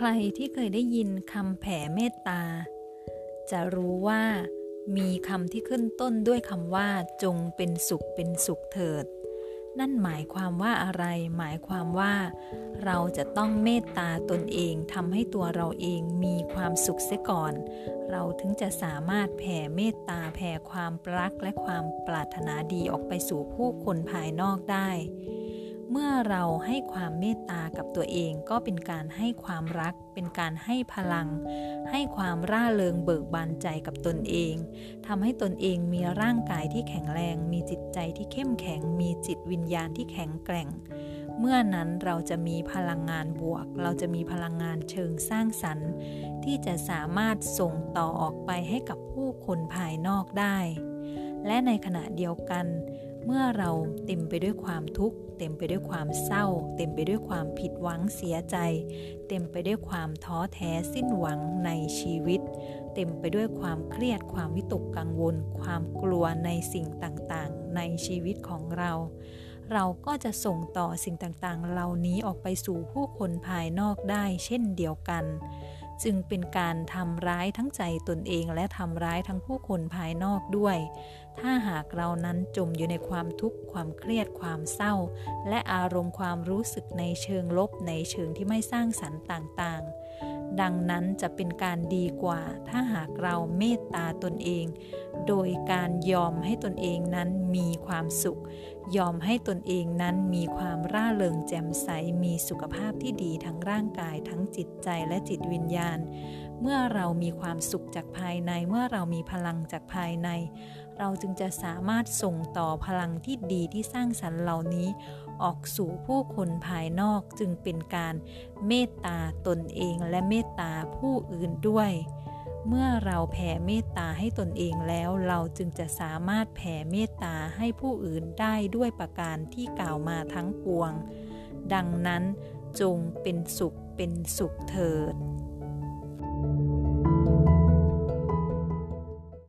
ใครที่เคยได้ยินคำแผ่เมตตา จะรู้ว่ามีคำที่ขึ้นต้นด้วยคำว่าจงเป็นสุขเป็นสุขเถิด นั่นหมายความว่าอะไร หมายความว่า เราจะต้องเมตตาตนเองทำให้ตัวเราเองมีความสุขเสียก่อน เราถึงจะสามารถแผ่เมตตาแผ่ความรักและความปรารถนาดีออกไปสู่ผู้คนภายนอกได้ เมื่อเราให้ความเมตตากับตัวเองก็เป็นการให้ความรัก เป็นการให้พลัง ให้ความร่าเริงเบิกบานใจกับตนเองทำให้ตนเองมีร่างกายที่แข็งแรง มีจิตใจที่เข้มแข็ง มีจิตวิญญาณที่แข็งแกร่ง เมื่อนั้นเราจะมีพลังงานบวก เราจะมีพลังงานเชิงสร้างสรรค์ ที่จะสามารถส่งต่อออกไปให้กับผู้คนภายนอกได้ และในขณะเดียวกัน เมื่อเราเต็มไปด้วยความทุกข์เต็มไปด้วยความเศร้า เต็มไปด้วยความผิดหวังเสียใจ เต็มไปด้วยความท้อแท้สิ้นหวังในชีวิต เต็มไปด้วยความเครียดความวิตกกังวล ความกลัวในสิ่งต่างๆ ในชีวิตของเรา เราก็จะส่งต่อสิ่งต่างๆ เหล่านี้ออกไปสู่ผู้คนภายนอกได้เช่นเดียวกัน จึงเป็นการทำร้ายทั้งใจตนเองและทำร้ายทั้งผู้คนภายนอกด้วย ถ้าหากเรานั้นจมอยู่ในความทุกข์ความเครียดความเศร้า และอารมณ์ความรู้สึกในเชิงลบในเชิงที่ไม่สร้างสรรค์ต่างๆ ดังนั้นจะเป็นการดีกว่า ถ้าหากเราเมตตาตนเอง โดยการยอมให้ตนเองนั้นมีความสุข ยอมให้ตนเองนั้นมีความร่าเริงแจ่มใส มีสุขภาพที่ดีทั้งร่างกาย ทั้งจิตใจและจิตวิญญาณ เมื่อเรามีความสุขจากภายใน เมื่อเรามีพลังจากภายใน เราจึงจะสามารถส่งต่อพลังที่ดีที่สร้างสรรค์เหล่านี้ ออกสู่ผู้คนภายนอกจึงเป็นการเมตตาตนเองและเมตตาผู้อื่นด้วย เมื่อเราแผ่เมตตาให้ตนเองแล้วเราจึงจะสามารถแผ่เมตตาให้ผู้อื่นได้ด้วยประการที่กล่าวมาทั้งปวง ดังนั้นจงเป็นสุขเป็นสุขเถิด